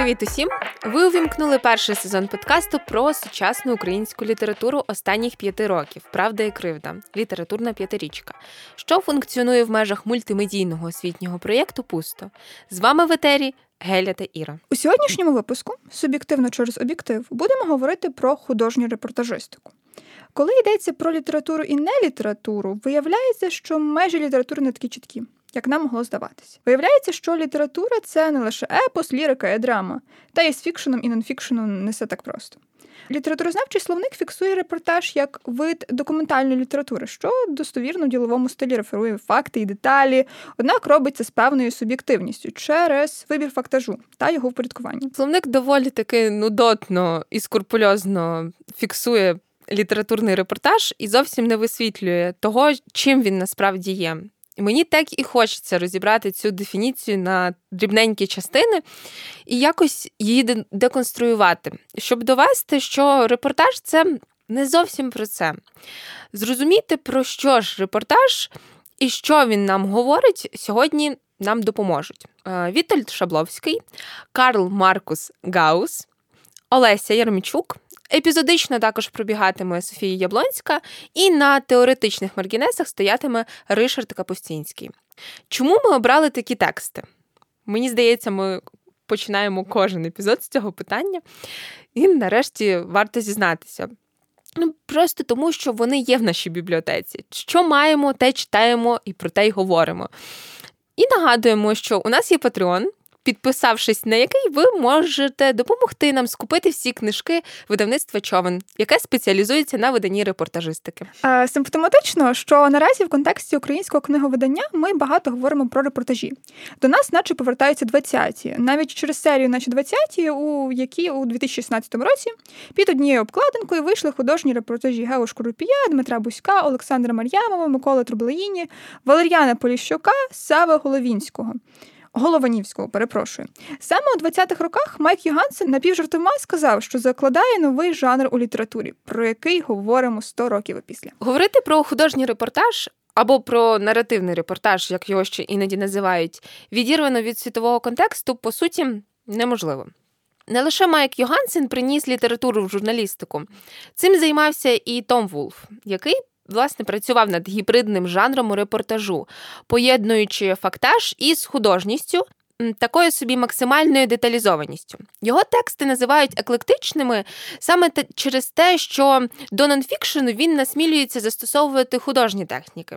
Привіт усім! Ви увімкнули перший сезон подкасту про сучасну українську літературу останніх п'яти років Правда і кривда літературна п'ятирічка, що функціонує в межах мультимедійного освітнього проєкту Пусто. З вами в етері Геля та Іра. У сьогоднішньому випуску суб'єктивно через об'єктив будемо говорити про художню репортажистику. Коли йдеться про літературу і не літературу, виявляється, що межі літератури не такі чіткі як нам могло здаватися. Виявляється, що література це не лише епос, лірика і драма, та і з фікшеном і нонфікшеном не все так просто. Літературознавчий словник фіксує репортаж як вид документальної літератури, що достовірно в діловому стилі реферує факти і деталі, однак робиться з певною суб'єктивністю через вибір фактажу та його впорядкування. Словник доволі таки нудотно і скурпульозно фіксує літературний репортаж і зовсім не висвітлює того, чим він насправді є. Мені так і хочеться розібрати цю дефініцію на дрібненькі частини і якось її деконструювати, щоб довести, що репортаж це не зовсім про це. Зрозуміти, про що ж репортаж і що він нам говорить, сьогодні нам допоможуть. Е, Вітальд Шабловський, Карл Маркус Гаус, Олеся Ярмічук, Епізодично також пробігатиме Софія Яблонська, і на теоретичних маргінесах стоятиме Ришард Капустінський. Чому ми обрали такі тексти? Мені здається, ми починаємо кожен епізод з цього питання, і нарешті варто зізнатися. Ну, Просто тому, що вони є в нашій бібліотеці. Що маємо, те читаємо і про те й говоримо. І нагадуємо, що у нас є Patreon, підписавшись на який ви можете допомогти нам скупити всі книжки видавництва човен, яке спеціалізується на виданні репортажистики. Е, симптоматично, що наразі в контексті українського книговидання ми багато говоримо про репортажі. До нас, наче повертаються 20-ті, навіть через серію, наче 20-ті, у які у 2016 році під однією обкладинкою вийшли художні репортажі Гео Шкурупія, Дмитра Буська, Олександра Мар'ямова, Миколи Трублеїні, Валер'яна Поліщука, Сава Головінського. Голованівського, перепрошую. Саме у 20-х роках Майк Йогансен напівжартома сказав, що закладає новий жанр у літературі, про який говоримо 100 років опісля. Говорити про художній репортаж. Або про наративний репортаж, як його ще іноді називають, відірвано від світового контексту, по суті, неможливо. Не лише Майк Йогансен приніс літературу в журналістику, цим займався і Том Вулф, який власне працював над гібридним жанром репортажу, поєднуючи фактаж із художністю. Такою собі максимальною деталізованістю. Його тексти називають еклектичними саме через те, що до нонфікшену він насмілюється застосовувати художні техніки.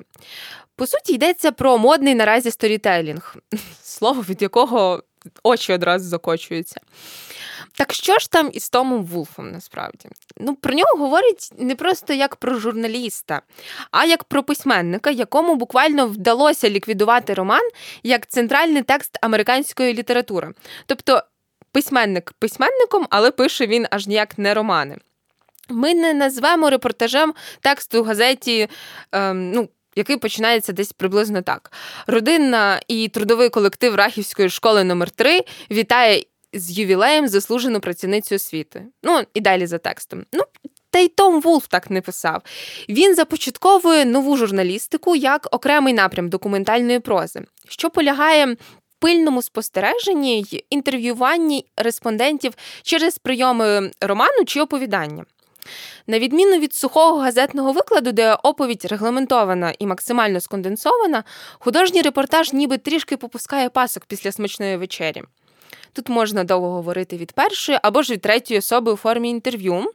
По суті, йдеться про модний наразі сторітелінг, слово від якого очі одразу закочуються. Так що ж там із Томом Вулфом насправді? Ну, Про нього говорять не просто як про журналіста, а як про письменника, якому буквально вдалося ліквідувати роман як центральний текст американської літератури. Тобто письменник письменником, але пише він аж ніяк не романи. Ми не назвемо репортажем тексту в газеті. Ем, ну, який починається десь приблизно так: родинна і трудовий колектив Рахівської школи номер 3 вітає з ювілеєм заслужену працівницю освіти. Ну і далі за текстом. Ну, та й Том Вулф так не писав. Він започатковує нову журналістику як окремий напрям документальної прози, що полягає пильному спостереженні й інтерв'юванні респондентів через прийоми роману чи оповідання. На відміну від сухого газетного викладу, де оповідь регламентована і максимально сконденсована, художній репортаж ніби трішки попускає пасок після смачної вечері. Тут можна довго говорити від першої або ж від третьої особи у формі інтерв'ю.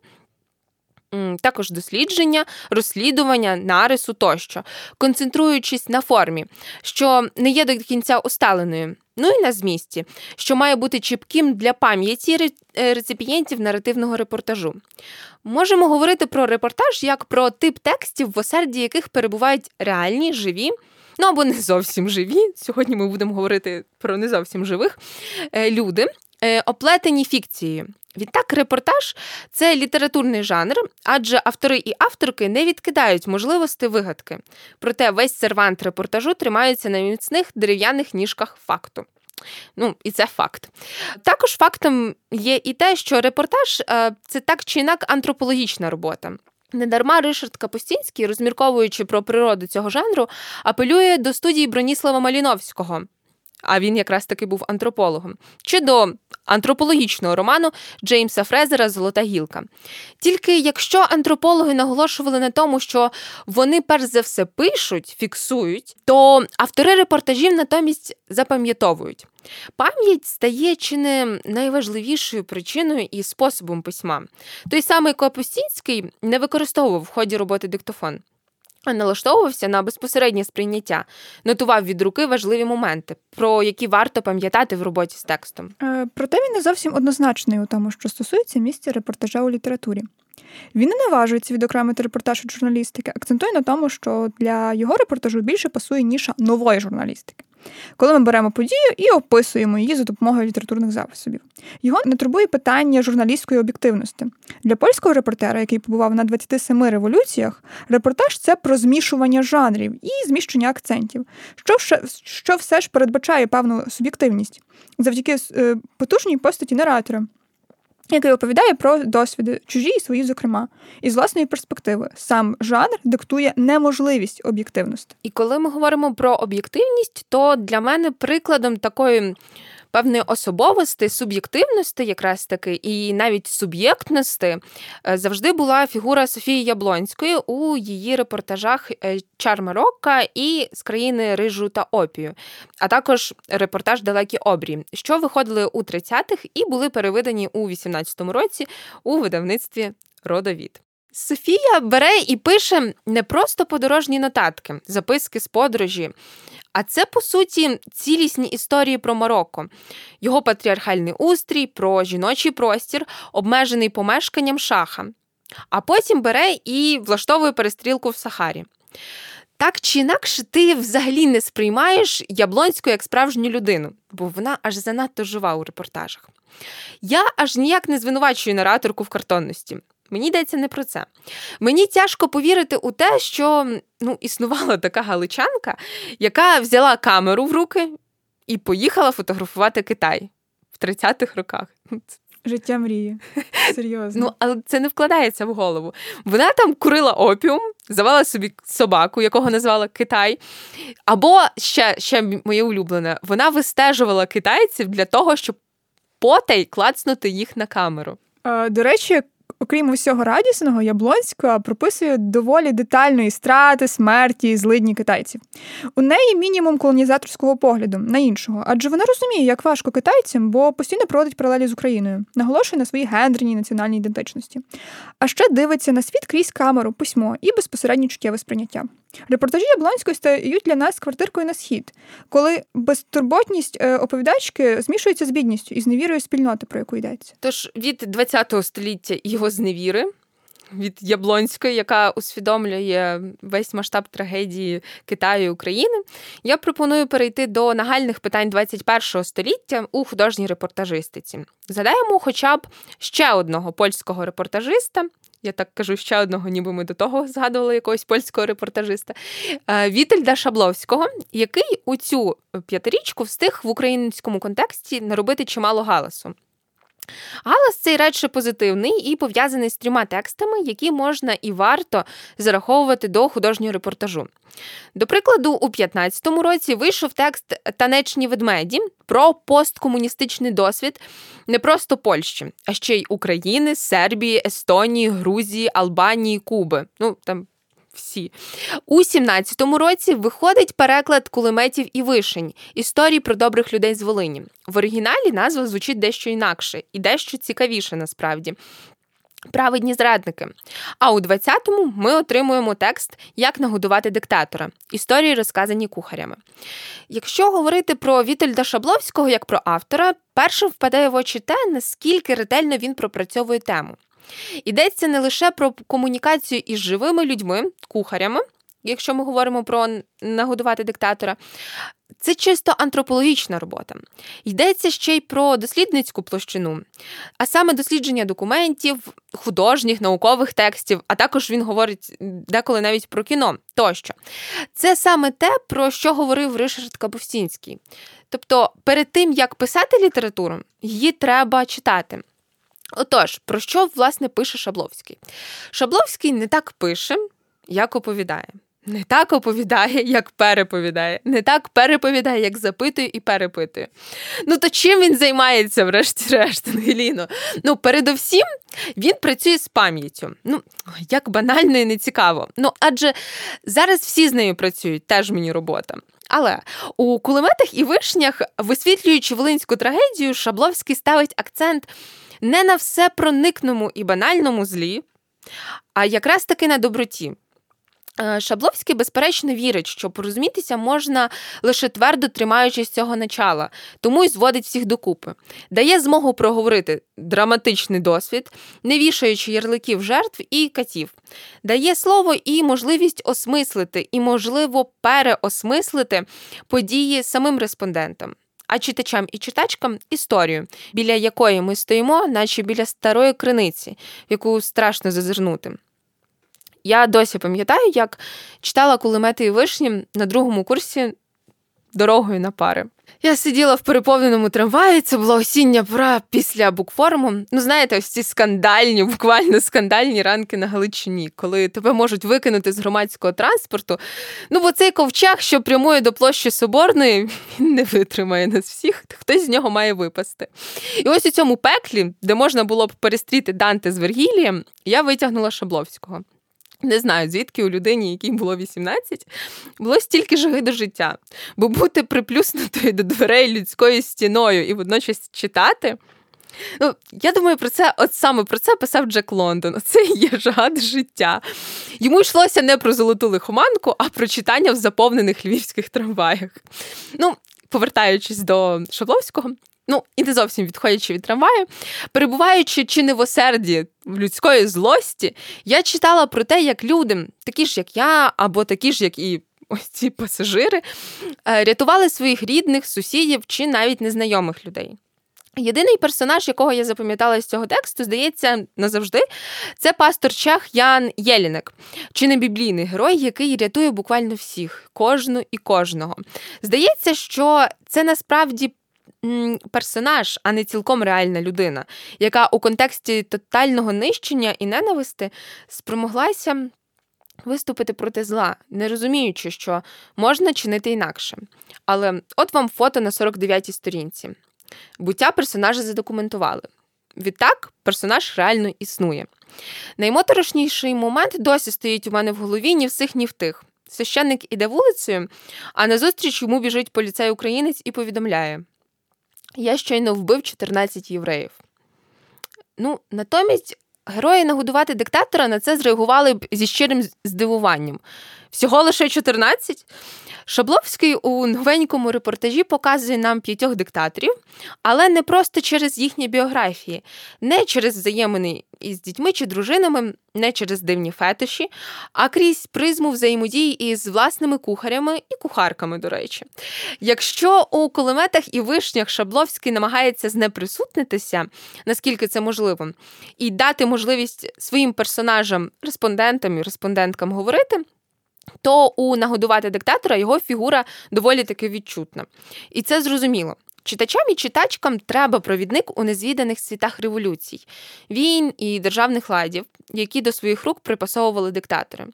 Також дослідження, розслідування, нарису тощо, концентруючись на формі, що не є до кінця усталеною, ну і на змісті, що має бути чіпким для пам'яті е, реципієнтів наративного репортажу. Можемо говорити про репортаж як про тип текстів, в осерді яких перебувають реальні, живі ну або не зовсім живі. Сьогодні ми будемо говорити про не зовсім живих е, люди, е, оплетені фікцією. Відтак, репортаж це літературний жанр, адже автори і авторки не відкидають можливості вигадки. Проте весь сервант репортажу тримається на міцних дерев'яних ніжках факту. Ну, і це факт. Також фактом є і те, що репортаж е, це так чи інак антропологічна робота. Недарма Ришард Капустінський, розмірковуючи про природу цього жанру, апелює до студії Броніслава Маліновського. А він якраз таки був антропологом, чи до антропологічного роману Джеймса Фрезера Золота гілка. Тільки якщо антропологи наголошували на тому, що вони перш за все пишуть, фіксують, то автори репортажів натомість запам'ятовують. Пам'ять стає чи не найважливішою причиною і способом письма. Той самий Капустінський не використовував в ході роботи диктофон налаштовувався на безпосереднє сприйняття, нотував від руки важливі моменти, про які варто пам'ятати в роботі з текстом. Е, проте він не зовсім однозначний у тому, що стосується місця репортажа у літературі. Він не наважується відокремити репортаж журналістики, акцентує на тому, що для його репортажу більше пасує ніша нової журналістики коли ми беремо подію і описуємо її за допомогою літературних засобів. Його не турбує питання журналістської об'єктивності. Для польського репортера, який побував на 27 революціях, репортаж це про змішування жанрів і зміщення акцентів, що що все ж передбачає певну суб'єктивність завдяки е, потужній постаті наратора який оповідає про досвіди чужі і свої, зокрема, і з власної перспективи сам жанр диктує неможливість об'єктивності. І коли ми говоримо про об'єктивність, то для мене прикладом такої певної особовості, суб'єктивності, якраз таки, і навіть суб'єктності е, завжди була фігура Софії Яблонської у її репортажах е, Чар Марокка і з країни Рижу та Опію, а також репортаж Далекі обрі, що виходили у 30-х і були переведені у 18-му році у видавництві Родовід. Софія бере і пише не просто подорожні нотатки, записки з подорожі, а це, по суті, цілісні історії про Марокко, його патріархальний устрій, про жіночий простір, обмежений помешканням шаха, а потім бере і влаштовує перестрілку в Сахарі. Так чи інакше, ти взагалі не сприймаєш Яблонську як справжню людину, бо вона аж занадто жива у репортажах. Я аж ніяк не звинувачую нараторку в картонності. Мені йдеться не про це. Мені тяжко повірити у те, що ну, існувала така галичанка, яка взяла камеру в руки і поїхала фотографувати Китай в 30-х роках. Життя мрії. Серйозно. Ну, але це не вкладається в голову. Вона там курила опіум, завела собі собаку, якого назвала Китай. Або ще ще моє улюблене, вона вистежувала китайців для того, щоб потай клацнути їх на камеру. До речі, окрім усього радісного, Яблонська прописує доволі детальної страти, смерті, злидні китайців. У неї мінімум колонізаторського погляду на іншого, адже вона розуміє, як важко китайцям, бо постійно проводить паралелі з Україною, наголошує на своїй гендерній національній ідентичності. А ще дивиться на світ крізь камеру, письмо і безпосередньо чуттєве сприйняття. Репортажі Яблонської стають для нас квартиркою на схід, коли безтурботність е, оповідачки змішується з бідністю і з невірою спільноти, про яку йдеться. Тож від ХХ століття його зневіри. Від Яблонської, яка усвідомлює весь масштаб трагедії Китаю і України, я пропоную перейти до нагальних питань 21-го століття у художній репортажистиці. Згадаємо, хоча б ще одного польського репортажиста, я так кажу ще одного, ніби ми до того згадували якогось польського репортажиста е, Вітельда Шабловського, який у цю п'ятирічку встиг в українському контексті наробити чимало галасу. Галас цей радше позитивний і пов'язаний з трьома текстами, які можна і варто зараховувати до художнього репортажу. До прикладу, у 15-му році вийшов текст Танечні ведмеді про посткомуністичний досвід не просто Польщі, а ще й України, Сербії, Естонії, Грузії, Албанії, Куби. Ну там всі. У 17-му році виходить переклад кулеметів і вишень історії про добрих людей з Волині. В оригіналі назва звучить дещо інакше і дещо цікавіше насправді. Праведні зрадники. А у 20-му ми отримуємо текст Як нагодувати диктатора історії, розказані кухарями. Якщо говорити про Вітельда Шабловського як про автора, першим впадає в очі те, наскільки ретельно він пропрацьовує тему. Йдеться не лише про комунікацію із живими людьми, кухарями, якщо ми говоримо про нагодувати диктатора. Це чисто антропологічна робота. Йдеться ще й про дослідницьку площину, а саме дослідження документів, художніх, наукових текстів, а також він говорить деколи навіть про кіно тощо. Це саме те, про що говорив Ришард Капустінський. Тобто, перед тим як писати літературу, її треба читати. Отож, про що власне пише Шабловський? Шабловський не так пише, як оповідає. Не так оповідає, як переповідає, не так переповідає, як запитує і перепитує. Ну то чим він займається, врешті-решт, Ангеліно? Ну, передовсім він працює з пам'яттю. Ну, як банально і не цікаво. Ну, адже зараз всі з нею працюють, теж мені робота. Але у кулеметах і вишнях, висвітлюючи волинську трагедію, Шабловський ставить акцент не на все проникному і банальному злі, а якраз таки на доброті. Е, Шабловський, безперечно, вірить, що порозумітися можна лише твердо тримаючись цього начала, тому й зводить всіх докупи, дає змогу проговорити драматичний досвід, не вішаючи ярликів жертв і катів, дає слово і можливість осмислити, і, можливо, переосмислити події самим респондентам. А читачам і читачкам історію, біля якої ми стоїмо, наче біля старої криниці, яку страшно зазирнути. Я досі пам'ятаю, як читала кулемети і вишні на другому курсі дорогою на пари. Я сиділа в переповненому трамваї, це була осіння пора після букформу. Ну, знаєте, ось ці скандальні, буквально скандальні ранки на Галичині, коли тебе можуть викинути з громадського транспорту. Ну, бо цей ковчег, що прямує до площі Соборної, він не витримає нас всіх, хтось з нього має випасти. І ось у цьому пеклі, де можна було б перестріти Данте з Вергілієм, я витягнула Шабловського. Не знаю, звідки у людині, якій було 18, було стільки жаги до життя, бо бути приплюснутою до дверей людською стіною і водночас читати. Ну, Я думаю, про це, от саме про це писав Джек Лондон. Оце є жага до життя. Йому йшлося не про золоту лихоманку, а про читання в заповнених львівських трамваях. Ну, повертаючись до Шабловського, ну і не зовсім відходячи від трамваю, перебуваючи чи не в осерді в людської злості, я читала про те, як люди, такі ж, як я, або такі ж, як і ось ці пасажири, е, рятували своїх рідних, сусідів чи навіть незнайомих людей. Єдиний персонаж, якого я запам'ятала з цього тексту, здається, назавжди, це пастор Чах Ян Єлінек, чи не біблійний герой, який рятує буквально всіх, кожну і кожного. Здається, що це насправді персонаж, а не цілком реальна людина, яка у контексті тотального нищення і ненависти спромоглася. Виступити проти зла, не розуміючи, що можна чинити інакше. Але от вам фото на 49-й сторінці. Буття персонажа задокументували. Відтак, персонаж реально існує. Наймоторошніший момент досі стоїть у мене в голові ні в сих, ні в тих. Священник іде вулицею, а назустріч йому біжить поліцей українець і повідомляє: я щойно вбив 14 євреїв. Ну, натомість герої нагодувати диктатора на це зреагували б зі щирим здивуванням. Всього лише 14? Шабловський у новенькому репортажі показує нам п'ятьох диктаторів, але не просто через їхні біографії, не через взаємини із дітьми чи дружинами, не через дивні фетиші, а крізь призму взаємодії із власними кухарями і кухарками, до речі. Якщо у кулеметах і вишнях Шабловський намагається знеприсутнитися, наскільки це можливо, і дати можливість своїм персонажам, респондентам і респонденткам говорити то у нагодувати диктатора його фігура доволі таки відчутна. І це зрозуміло. Читачам і читачкам треба провідник у незвіданих світах революцій, війн і державних ладів, які до своїх рук припасовували диктатори.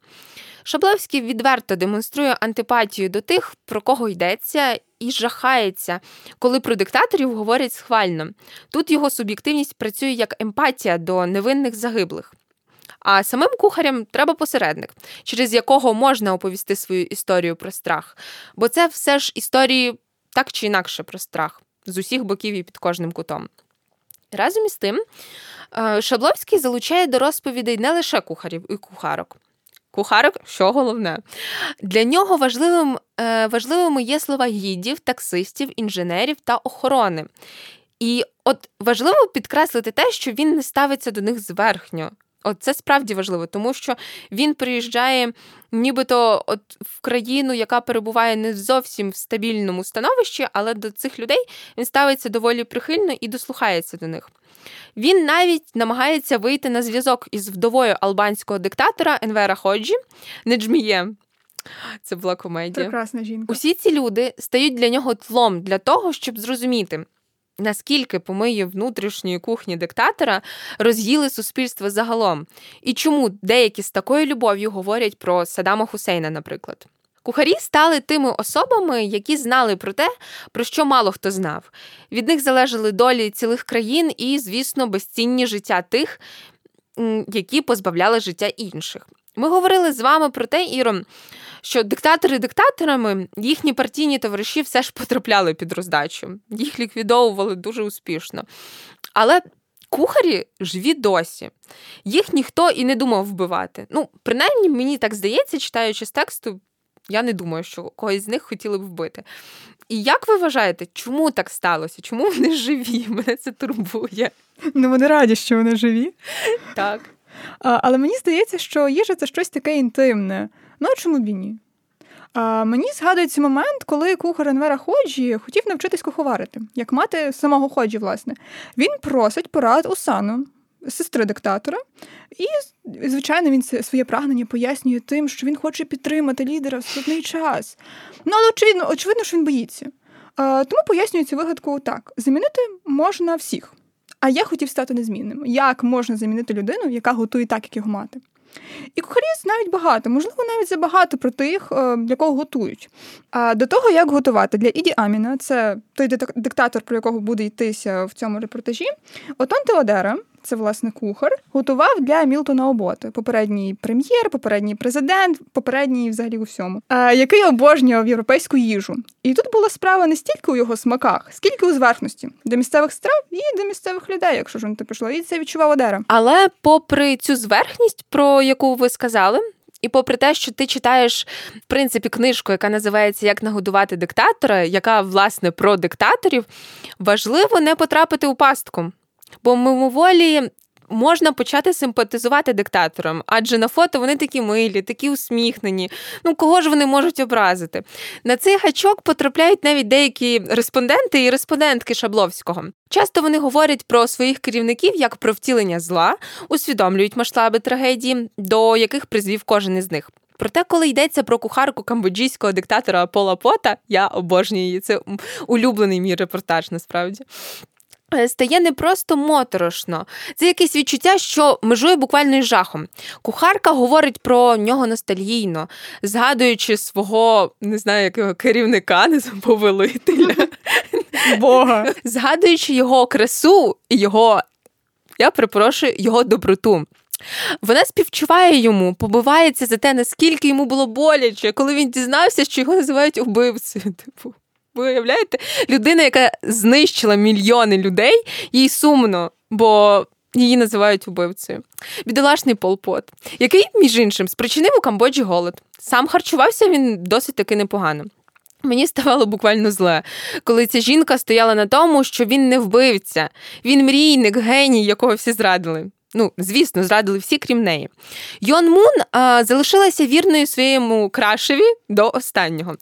Шаблевський відверто демонструє антипатію до тих, про кого йдеться, і жахається, коли про диктаторів говорять схвально. Тут його суб'єктивність працює як емпатія до невинних загиблих. А самим кухарям треба посередник, через якого можна оповісти свою історію про страх. Бо це все ж історії так чи інакше про страх з усіх боків і під кожним кутом. Разом із тим, е, Шабловський залучає до розповідей не лише кухарів і кухарок. Кухарок, що головне, для нього важливим, е, важливими є слова гідів, таксистів, інженерів та охорони. І от важливо підкреслити те, що він не ставиться до них зверхньо. От це справді важливо, тому що він приїжджає нібито от в країну, яка перебуває не зовсім в стабільному становищі, але до цих людей він ставиться доволі прихильно і дослухається до них. Він навіть намагається вийти на зв'язок із вдовою албанського диктатора Енвера Ходжі Неджміє. Це була комедія. Прекрасна жінка. Усі ці люди стають для нього тлом для того, щоб зрозуміти, наскільки помиї внутрішньої кухні диктатора роз'їли суспільство загалом, і чому деякі з такою любов'ю говорять про Саддама Хусейна, наприклад. Кухарі стали тими особами, які знали про те, про що мало хто знав. Від них залежали долі цілих країн і, звісно, безцінні життя тих, які позбавляли життя інших. Ми говорили з вами про те, Іро, що диктатори диктаторами їхні партійні товариші все ж потрапляли під роздачу, їх ліквідовували дуже успішно. Але кухарі живі досі. Їх ніхто і не думав вбивати. Ну, принаймні, мені так здається, читаючи з тексту, я не думаю, що когось з них хотіли б вбити. І як ви вважаєте, чому так сталося? Чому вони живі? Мене це турбує. Ну, вони раді, що вони живі. Так. Але мені здається, що їжа це щось таке інтимне. Ну, а чому б і ні? А, Мені згадується момент, коли кухар Енвера Ходжі хотів навчитись куховарити, як мати самого Ходжі, власне. Він просить порад у сану, сестри диктатора, і, звичайно, він своє прагнення пояснює тим, що він хоче підтримати лідера в складний час. Ну, але очевидно, очевидно, що він боїться. Тому пояснює цю вигадку так: замінити можна всіх. А я хотів стати незмінним. Як можна замінити людину, яка готує так, як його мати? І кухарі знають багато, можливо, навіть забагато про тих, е, для кого готують. А до того, як готувати для Іді Аміна, це той диктатор, про якого буде йтися в цьому репортажі, Отон Теодера це власне кухар, готував для Мілтона Оботи, попередній прем'єр, попередній президент, попередній взагалі у всьому, який обожнював європейську їжу. І тут була справа не стільки у його смаках, скільки у зверхності до місцевих страв і до місцевих людей, якщо ж не те пішло. І це відчував Одера. Але попри цю зверхність, про яку ви сказали. І попри те, що ти читаєш в принципі книжку, яка називається Як нагодувати диктатора, яка власне про диктаторів, важливо не потрапити у пастку. Бо мимоволі можна почати симпатизувати диктаторам, адже на фото вони такі милі, такі усміхнені. Ну кого ж вони можуть образити? На цей гачок потрапляють навіть деякі респонденти і респондентки Шабловського. Часто вони говорять про своїх керівників як про втілення зла, усвідомлюють масштаби трагедії, до яких призвів кожен із них. Проте, коли йдеться про кухарку камбоджійського диктатора Пола Пота, я обожнюю її. Це улюблений мій репортаж насправді. Е, стає не просто моторошно, це якесь відчуття, що межує буквально із жахом. Кухарка говорить про нього ностальгійно, згадуючи свого, не знаю, якого керівника, не повелителя Бога, згадуючи його красу і його, я припрошую, його доброту. Вона співчуває йому, побивається за те, наскільки йому було боляче, коли він дізнався, що його називають убивцею. Типу. Ви уявляєте? Людина, яка знищила мільйони людей, їй сумно, бо її називають убивцею. Бідолашний полпот, який, між іншим, спричинив у Камбоджі голод. Сам харчувався він досить таки непогано. Мені ставало буквально зле, коли ця жінка стояла на тому, що він не вбивця, він мрійник, геній, якого всі зрадили. Ну, звісно, зрадили всі, крім неї. Йон Мун а, залишилася вірною своєму крашеві до останнього.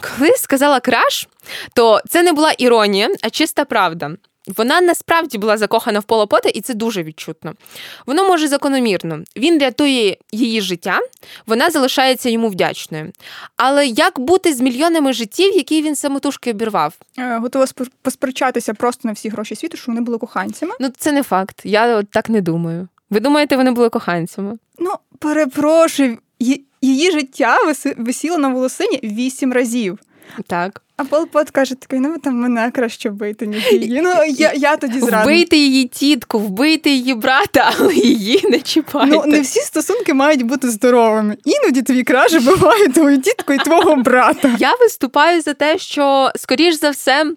Коли сказала краш, то це не була іронія, а чиста правда. Вона насправді була закохана в Пола Пота, і це дуже відчутно. Воно може закономірно. Він рятує її життя, вона залишається йому вдячною. Але як бути з мільйонами життів, які він самотужки обірвав? Е, готова посперечатися просто на всі гроші світу, що вони були коханцями. Ну, це не факт. Я от так не думаю. Ви думаєте, вони були коханцями? Ну, перепрошую, її життя висіло на волосині вісім разів. Так. А Полпот каже, такий, ну там мене краще вбити, ніж її. Ну я я тоді зрадна. Вбийте її тітку, вбийте її брата, але її не чіпайте. Ну не всі стосунки мають бути здоровими. Іноді твій краже буває твою тітку і твого брата. Я виступаю за те, що скоріш за все,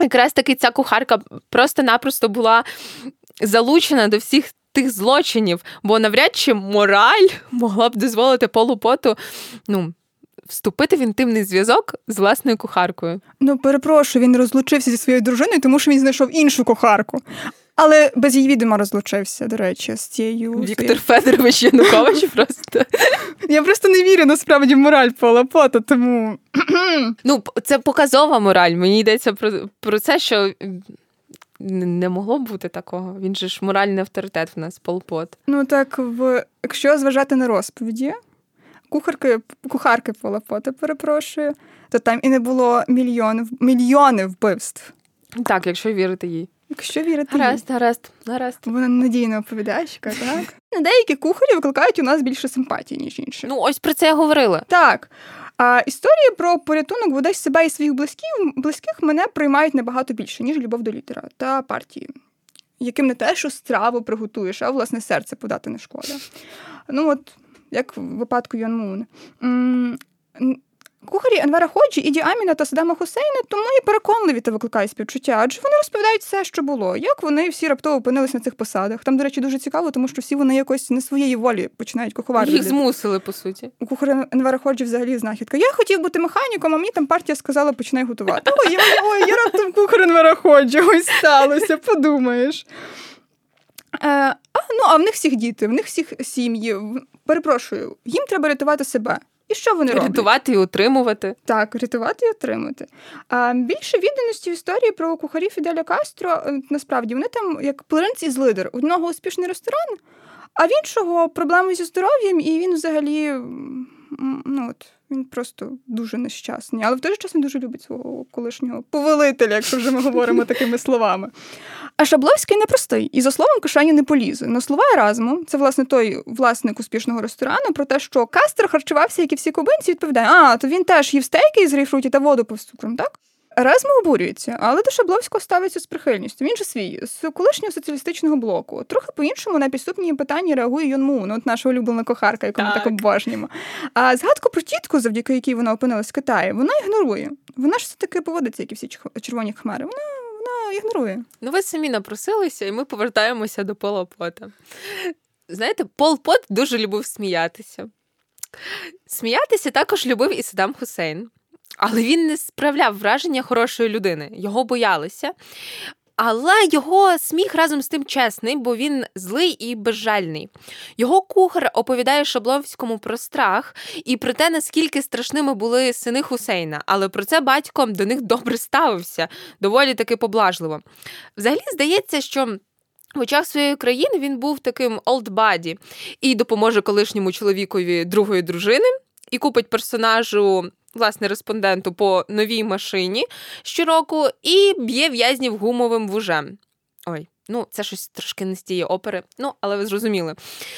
якраз таки ця кухарка просто-напросто була залучена до всіх. Тих злочинів, бо навряд чи мораль могла б дозволити полупоту ну, вступити в інтимний зв'язок з власною кухаркою. Ну, перепрошую, він розлучився зі своєю дружиною, тому що він знайшов іншу кухарку. Але без її відома розлучився, до речі, з цією. Віктор Федорович Янукович просто. Я просто не вірю насправді в мораль Пола Пота, тому. Ну, це показова мораль. Мені йдеться про, про це, що. Не могло бути такого. Він же ж моральний авторитет в нас, полпот. Ну так, в якщо зважати на розповіді, кухарки, кухарки Полапота, перепрошую, то там і не було мільйонів, мільйони вбивств. Так, якщо вірити їй. Якщо вірити гаразд, гаразд, гаразд. Вона надійна оповідачка, так? Деякі кухарі викликають у нас більше симпатії, ніж інші. Ну, ось про це я говорила. Так. А історії про порятунок бодай себе і своїх близьких близьких мене приймають набагато більше, ніж любов до літера та партії, яким не те, що страву приготуєш, а власне серце подати не шкода. Ну от, як в випадку Йон Мун. Кухарі Енвера Ходжі, Іді Аміна та Садама Хусейна тому і переконливі та викликають співчуття, адже вони розповідають все, що було, як вони всі раптово опинились на цих посадах. Там, до речі, дуже цікаво, тому що всі вони якось не своєї волі починають куховарити. Їх змусили, по суті. У кухаря Енвера Ходжі взагалі знахідка. Я хотів бути механіком, а мені там партія сказала, починай готувати. Ой, ой, ой, я раптом кухар Енвера Ходжі, ось сталося, подумаєш. Е, а, Ну, а в них всіх діти, в них всіх сім'ї. Перепрошую, їм треба рятувати себе. І що вони роблять? Рятувати і утримувати. Так, рятувати і отримати. А більше відданості в історії про кухарів Фіделя Кастро е, насправді вони там як принц із лидер. Одного успішний ресторан, а в іншого проблеми зі здоров'ям, і він взагалі ну от. Він просто дуже нещасний, але в той же час він дуже любить свого колишнього повелителя, якщо вже ми говоримо такими словами. А Шабловський непростий, і за словом в кишені не полізе. На слова Еразмо, це власне той власник успішного ресторану, про те, що Кастер харчувався, як і всі кубинці, відповідає: А, то він теж їв стейки із грейпфрутів та воду з цукром, так? Еразмо обурюється, але до Шабловського ставиться з прихильністю. Він же свій з колишнього соціалістичного блоку. Трохи по-іншому на підступні питання реагує Йон Мун, от наша улюблена кухарка, яку так. ми так обожнюємо. А згадку про тітку, завдяки якій вона опинилась в Китаї, вона ігнорує. Вона ж все таки поводиться, як і всі червоні хмари. Вона вона ігнорує. Ну, ви самі напросилися, і ми повертаємося до Пола Пота. Знаєте, Пол Пот дуже любив сміятися. Сміятися також любив і Саддам Хусейн. Але він не справляв враження хорошої людини. Його боялися. Але його сміх разом з тим чесний, бо він злий і безжальний. Його кухар оповідає Шабловському про страх і про те, наскільки страшними були сини Хусейна, але про це батько до них добре ставився, доволі таки поблажливо. Взагалі здається, що. В очах своєї країни він був таким олдбаді і допоможе колишньому чоловікові другої дружини, і купить персонажу власне респонденту по новій машині щороку і б'є в'язнів гумовим вужем. Ой. Ну, це щось трошки не з тієї опери, ну, але ви зрозуміли.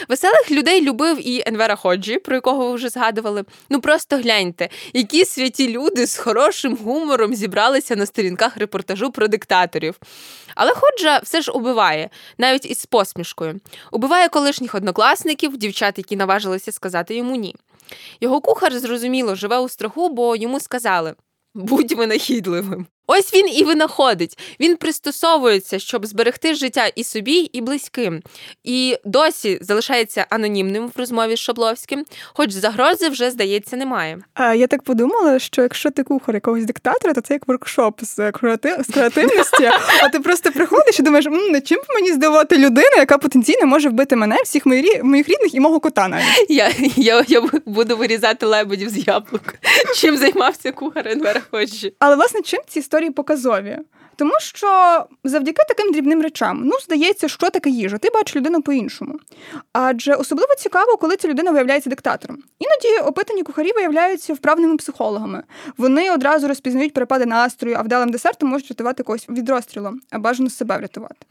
Веселих людей любив і Енвера Ходжі, про якого ви вже згадували. Ну просто гляньте, які святі люди з хорошим гумором зібралися на сторінках репортажу про диктаторів. Але Ходжа все ж убиває, навіть із посмішкою. Убиває колишніх однокласників, дівчат, які наважилися сказати йому ні. Його кухар, зрозуміло, живе у страху, бо йому сказали будь винахідливим. Ось він і винаходить. Він пристосовується, щоб зберегти життя і собі, і близьким. І досі залишається анонімним в розмові з Шабловським, хоч загрози вже, здається, немає. А я так подумала, що якщо ти кухар якогось диктатора, то це як воркшоп з креатив... з креативності. А ти просто приходиш і думаєш, над чим мені здавати людину, яка потенційно може вбити мене, всіх моїх моїх рідних і мого кота навіть. Я я, я буду вирізати лебедів з яблук. Чим займався кухар Енвера Ходжі. Але власне чим ці історії історії показові. Тому що завдяки таким дрібним речам, ну, здається, що таке їжа, ти бачиш людину по-іншому. Адже особливо цікаво, коли ця людина виявляється диктатором. Іноді опитані кухарі виявляються вправними психологами. Вони одразу розпізнають перепади настрою, а вдалим десертом можуть рятувати когось від розстрілу, а бажано себе врятувати.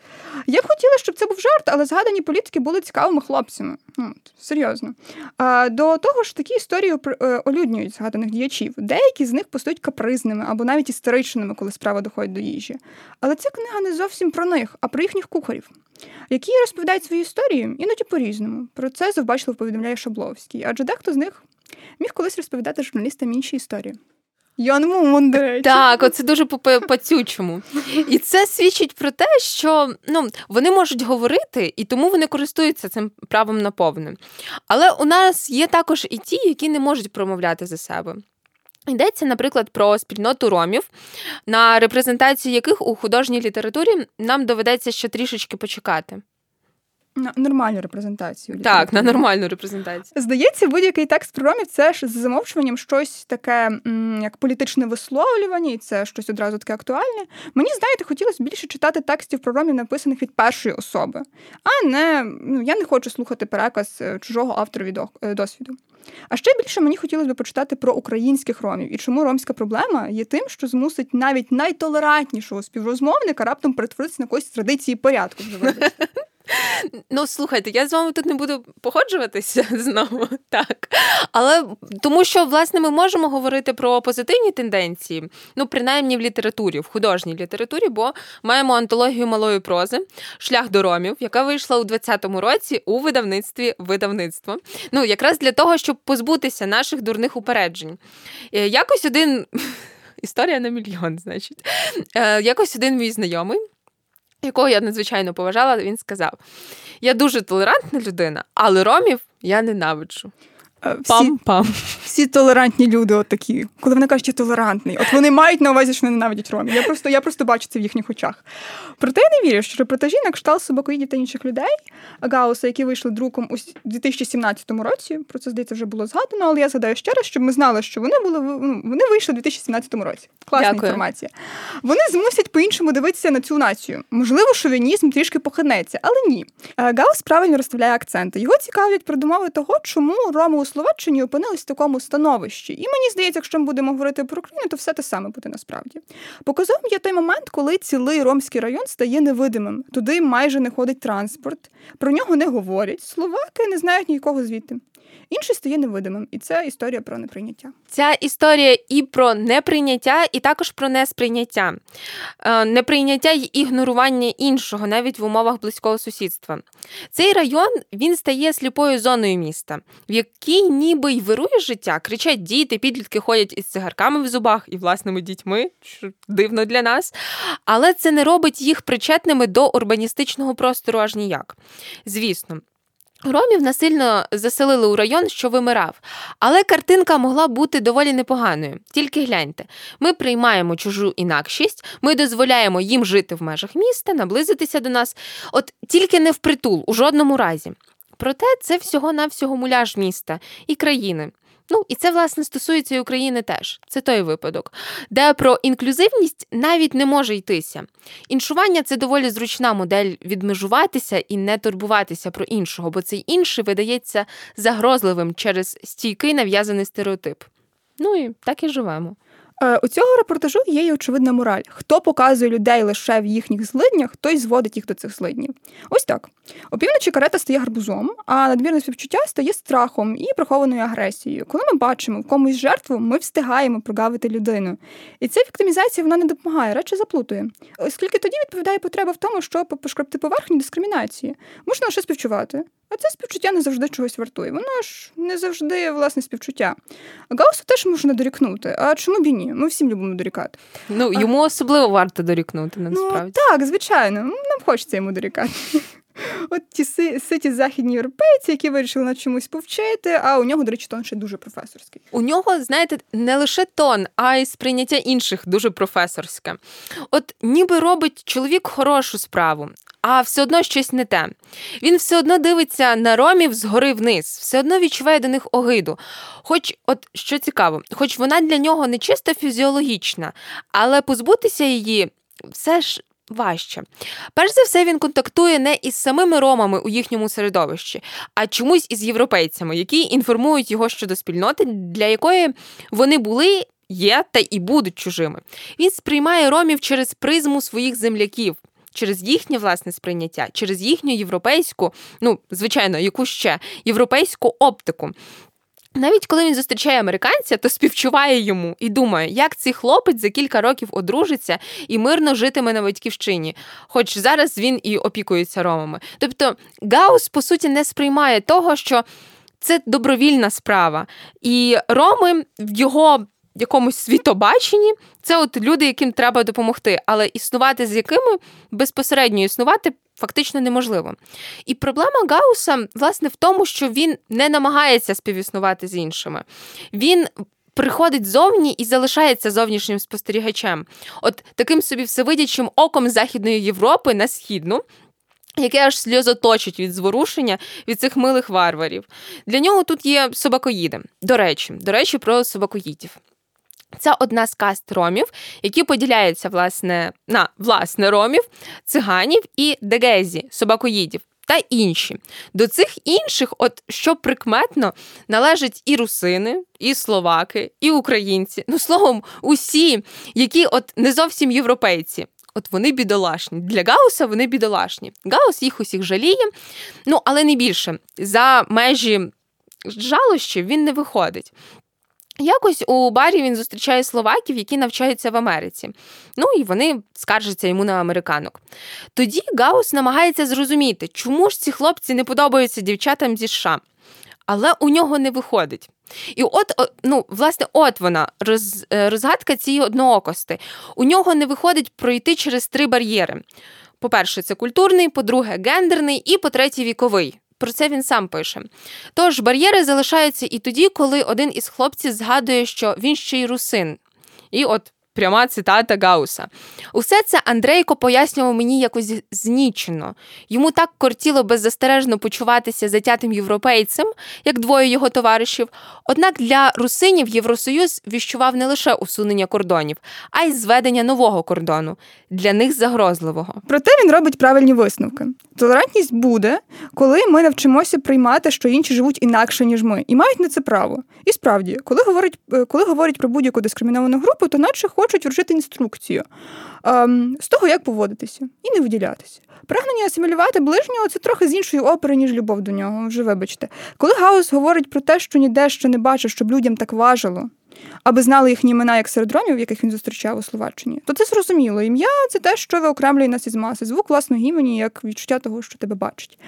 Я б хотіла, щоб це був жарт, але згадані політики були цікавими хлопцями. Ну, Серйозно. А, До того ж, такі історії е, олюднюють згаданих діячів. Деякі з них постають капризними або навіть історичними, коли справа доходить до їжі. Але ця книга не зовсім про них, а про їхніх кухарів, які розповідають свої історії іноді по-різному. Про це завбачливо повідомляє Шабловський, адже дехто з них міг колись розповідати журналістам інші історії. Ян Мун, до речі. Так, оце дуже по-пацючому. І це свідчить про те, що ну, вони можуть говорити, і тому вони користуються цим правом наповне. Але у нас є також і ті, які не можуть промовляти за себе. Йдеться, наприклад, про спільноту ромів, на репрезентацію яких у художній літературі нам доведеться ще трішечки почекати. На нормальну репрезентацію. Так, на нормальну репрезентацію. Здається, будь-який текст про ромів це ж за замовчуванням щось таке, як політичне висловлювання, і це щось одразу таке актуальне. Мені, знаєте, хотілося більше читати текстів про ромів, написаних від першої особи, а не ну, я не хочу слухати переказ е, чужого авторові е, досвіду. А ще більше мені хотілося б почитати про українських ромів і чому ромська проблема є тим, що змусить навіть найтолерантнішого співрозмовника раптом перетворитися на якоїсь традиції порядку. Ну, слухайте, я з вами тут не буду погоджуватися знову, так. Але тому що, власне, ми можемо говорити про позитивні тенденції, ну, принаймні в літературі, в художній літературі, бо маємо антологію малої прози Шлях до ромів, яка вийшла у 20-му році у видавництві видавництво. Ну, якраз для того, щоб позбутися наших дурних упереджень. Е, якось один. Історія на мільйон, значить. Е, якось один мій знайомий якого я надзвичайно поважала, він сказав: Я дуже толерантна людина, але ромів я ненавиджу. Е, Пам-пам. Всі толерантні люди, от такі, коли вони кажуть, що толерантний, от вони мають на увазі, що не ненавидять ромів. Я просто я просто бачу це в їхніх очах. Проте я не вірю, що репортажі на кшталт собакоїдів та інших людей Гауса, які вийшли друком у 2017 році. Про це здається вже було згадано, але я згадаю ще раз, щоб ми знали, що вони були ну, вони вийшли у 2017 році. Класна Дякую. інформація. Вони змусять по-іншому дивитися на цю націю. Можливо, шовінізм трішки похинеться, але ні. Е, Гаус правильно розставляє акценти. Його цікавлять продумови того, чому Рома у Словаччині опинились в такому становищі. І мені здається, якщо ми будемо говорити про Україну, то все те саме буде насправді. Показовим є той момент, коли цілий ромський район стає невидимим. Туди майже не ходить транспорт, про нього не говорять. Словаки не знають нікого звідти. Інший стає невидимим, і це історія про неприйняття. Ця історія і про неприйняття, і також про несприйняття, е, неприйняття й ігнорування іншого, навіть в умовах близького сусідства. Цей район він стає сліпою зоною міста, в якій ніби й вирує життя, кричать діти, підлітки ходять із цигарками в зубах і власними дітьми, що дивно для нас. Але це не робить їх причетними до урбаністичного простору аж ніяк. Звісно. Ромів насильно заселили у район, що вимирав, але картинка могла бути доволі непоганою. Тільки гляньте, ми приймаємо чужу інакшість, ми дозволяємо їм жити в межах міста, наблизитися до нас, от тільки не впритул, у жодному разі. Проте це всього-навсього муляж міста і країни. Ну і це власне стосується і України теж. Це той випадок, де про інклюзивність навіть не може йтися. Іншування це доволі зручна модель відмежуватися і не турбуватися про іншого, бо цей інший видається загрозливим через стійкий нав'язаний стереотип. Ну і так і живемо. Е, у цього репортажу є й очевидна мораль. Хто показує людей лише в їхніх злиднях, той зводить їх до цих злиднів. Ось так. Опівночі карета стає гарбузом, а надмірне співчуття стає страхом і прихованою агресією. Коли ми бачимо в комусь жертву, ми встигаємо прогавити людину. І ця віктимізація вона не допомагає, радше заплутує. Оскільки тоді відповідає потреба в тому, щоб пошкребти поверхню дискримінації. Можна лише співчувати. А це співчуття не завжди чогось вартує. Воно ж не завжди власне співчуття. Гаусу теж можна дорікнути. А чому б і ні? Ми всім любимо дорікати. Ну йому а... особливо варто дорікнути, ну, насправді. Ну, Так, звичайно, нам хочеться йому дорікати. От ті ситі західні європейці, які вирішили на чомусь повчити, а у нього, до речі, тон ще дуже професорський. У нього, знаєте, не лише тон, а й сприйняття інших дуже професорське. От ніби робить чоловік хорошу справу, а все одно щось не те. Він все одно дивиться на ромів згори вниз, все одно відчуває до них огиду. Хоч, от що цікаво, хоч вона для нього не чисто фізіологічна, але позбутися її все ж важче. Перш за все, він контактує не із самими ромами у їхньому середовищі, а чомусь із європейцями, які інформують його щодо спільноти, для якої вони були. Є та і будуть чужими. Він сприймає ромів через призму своїх земляків, через їхнє власне сприйняття, через їхню європейську, ну звичайно, яку ще європейську оптику. Навіть коли він зустрічає американця, то співчуває йому і думає, як цей хлопець за кілька років одружиться і мирно житиме на батьківщині, хоч зараз він і опікується ромами. Тобто Гаус, по суті, не сприймає того, що це добровільна справа, і роми в його якомусь світобаченні це от люди, яким треба допомогти, але існувати з якими безпосередньо існувати фактично неможливо. І проблема Гауса, власне, в тому, що він не намагається співіснувати з іншими. Він приходить зовні і залишається зовнішнім спостерігачем. От таким собі всевидячим оком Західної Європи на східну. яке аж сльозоточить від зворушення від цих милих варварів. Для нього тут є собакоїди. До речі, до речі, про собакоїдів. Це одна з каст ромів, які поділяються власне на власне ромів, циганів і дегезі, собакоїдів та інші. До цих інших, от що прикметно, належать і русини, і словаки, і українці. Ну, словом, усі, які от не зовсім європейці. От вони бідолашні. Для Гауса вони бідолашні. Гаус їх усіх жаліє, ну але не більше. За межі жалощів він не виходить. Якось у барі він зустрічає словаків, які навчаються в Америці. Ну і вони скаржаться йому на американок. Тоді Гаус намагається зрозуміти, чому ж ці хлопці не подобаються дівчатам зі США. Але у нього не виходить. І от, ну, власне, от вона, роз, е, розгадка цієї одноокости. У нього не виходить пройти через три бар'єри. По-перше, це культурний, по-друге, гендерний, і по-третє, віковий. Про це він сам пише. Тож бар'єри залишаються і тоді, коли один із хлопців згадує, що він ще й русин. І от Пряма цитата Гауса. Усе це Андрейко пояснював мені якось знічено. Йому так кортіло беззастережно почуватися затятим європейцем, як двоє його товаришів. Однак для русинів Євросоюз віщував не лише усунення кордонів, а й зведення нового кордону для них загрозливого. Проте він робить правильні висновки. Толерантність буде, коли ми навчимося приймати, що інші живуть інакше ніж ми, і мають на це право. І справді, коли говорять, е, коли говорять про будь-яку дискриміновану групу, то наче хочуть вручити інструкцію ем, з того, як поводитися, і не виділятися. Прагнення асимілювати ближнього це трохи з іншої опери, ніж любов до нього. Вже вибачте. Коли Гаус говорить про те, що ніде ще не бачив, щоб людям так важило, аби знали їхні імена як серед ромів, яких він зустрічав у Словаччині, то це зрозуміло. Ім'я це те, що виокремлює нас із маси, звук власного імені, як відчуття того, що тебе бачить.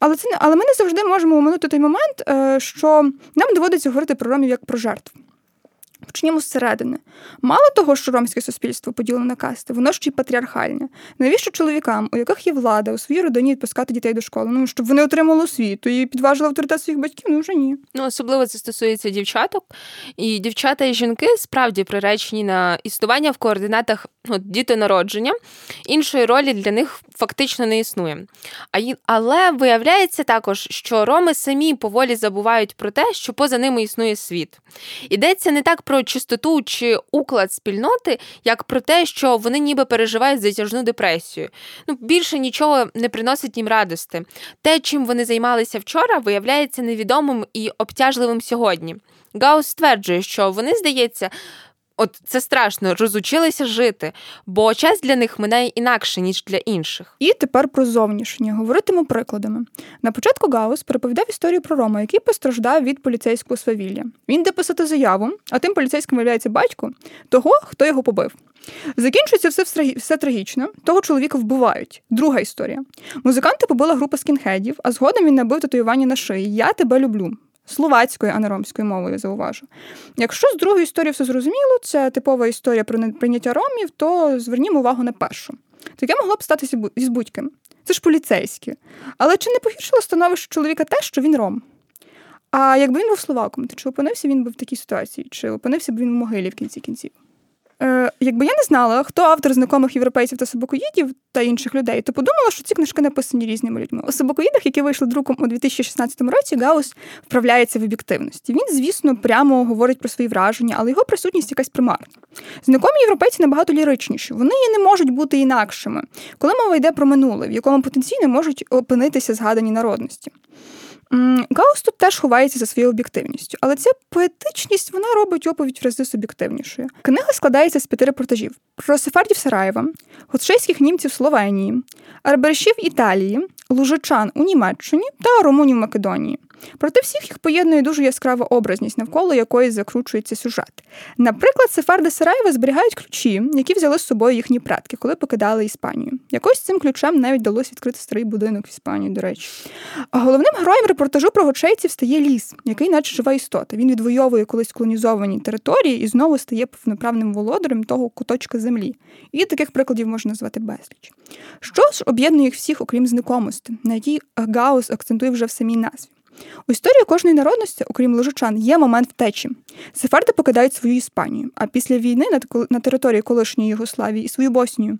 Але це але ми не завжди можемо оминути той момент, е, що нам доводиться говорити про ромів як про жертв. Почнімо зсередини. Мало того, що ромське суспільство поділене на касти, воно ж і патріархальне. Навіщо чоловікам, у яких є влада, у своїй родині відпускати дітей до школи? Ну щоб вони отримали освіту і підважили авторитет своїх батьків? Ну вже ні. Ну особливо це стосується дівчаток. І дівчата і жінки справді приречені на існування в координатах от, дітонародження. Іншої ролі для них фактично не існує. А але виявляється також, що роми самі поволі забувають про те, що поза ними існує світ. Йдеться не так про чистоту чи уклад спільноти, як про те, що вони ніби переживають затяжну депресію. Ну, Більше нічого не приносить їм радости. Те, чим вони займалися вчора, виявляється невідомим і обтяжливим сьогодні. Гаус стверджує, що вони, здається, От це страшно, розучилися жити, бо час для них минає інакше, ніж для інших. І тепер про зовнішнє. Говоритиму прикладами. На початку Гаус переповідав історію про Рома, який постраждав від поліцейського свавілля. Він де писати заяву, а тим поліцейським виявляється батько того, хто його побив. Закінчується все все трагічно. Того чоловіка вбивають. Друга історія. Музиканти побила група скінхедів, а згодом він набив татуювання на шиї. Я тебе люблю словацькою, а не ромською мовою зауважу. Якщо з другої історії все зрозуміло, це типова історія про неприйняття ромів, то звернімо увагу на першу. Таке могло б статися із будь-ким. Це ж поліцейське. Але чи не погіршило становище чоловіка те, що він ром? А якби він був словаком, то чи опинився він би в такій ситуації? Чи опинився б він в могилі в кінці кінців? Е, Якби я не знала, хто автор знайомих європейців та собакоїдів та інших людей, то подумала, що ці книжки написані різними людьми. У собакоїдах, які вийшли друком у 2016 році, Гаус вправляється в об'єктивності. Він, звісно, прямо говорить про свої враження, але його присутність якась примарна. Знайомі європейці набагато ліричніші. Вони не можуть бути інакшими, коли мова йде про минуле, в якому потенційно можуть опинитися згадані народності. Гаус тут теж ховається за своєю об'єктивністю, але ця поетичність вона робить оповідь в рази суб'єктивнішою. Книга складається з п'яти репортажів про сефардів Сараєва, готшейських німців Словенії, арбершів Італії, лужичан у Німеччині та румунів Македонії. Проте всіх їх поєднує дуже яскрава образність, навколо якої закручується сюжет. Наприклад, Сефарди Сараєва зберігають ключі, які взяли з собою їхні предки, коли покидали Іспанію. Якось цим ключем навіть вдалося відкрити старий будинок в Іспанії, до речі. Головним героєм репортажу про гочейців стає ліс, який, наче жива істота. Він відвоює колись колонізовані території і знову стає повноправним володарем того куточка землі. І таких прикладів можна назвати безліч. Що ж об'єднує їх всіх, окрім знакомості, на якій Гаус акцентує вже в самій назві. У історії кожної народності, окрім лужичан, є момент втечі. Сефарди покидають свою Іспанію, а після війни на території колишньої Югославії і свою Боснію.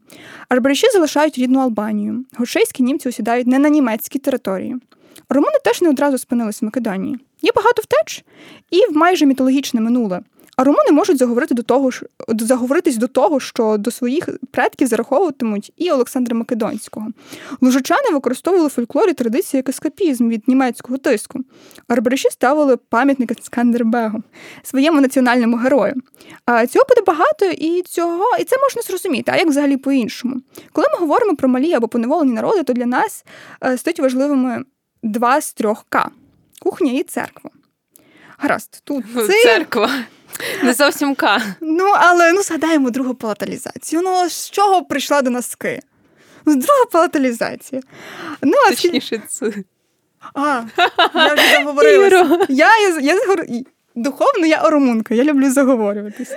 Арбариші залишають рідну Албанію. Гошейські німці осідають не на німецькій території. Румуни теж не одразу спинились в Македонії. Є багато втеч і в майже мітологічне минуле. А румуни можуть заговорити до того ж заговоритись до того, що до своїх предків зараховуватимуть і Олександра Македонського. Лужичани використовували в фольклорі традиції як ескапізм від німецького тиску. Арбариші ставили пам'ятники Скандербегу, своєму національному герою. А цього буде багато, і цього і це можна зрозуміти. А як взагалі по-іншому? Коли ми говоримо про малі або поневолені народи, то для нас е, стають важливими два з трьох К кухня і церква. Гаразд, тут церква. Не зовсім К. Ну, але ну згадаємо другу палаталізацію. Ну, з чого прийшла до нас Ки? Ну, друга палаталізація. Ну, а Точніше, це. А, я вже заговорилася. Я, я, я, я Духовно я оромунка, я люблю заговорюватись.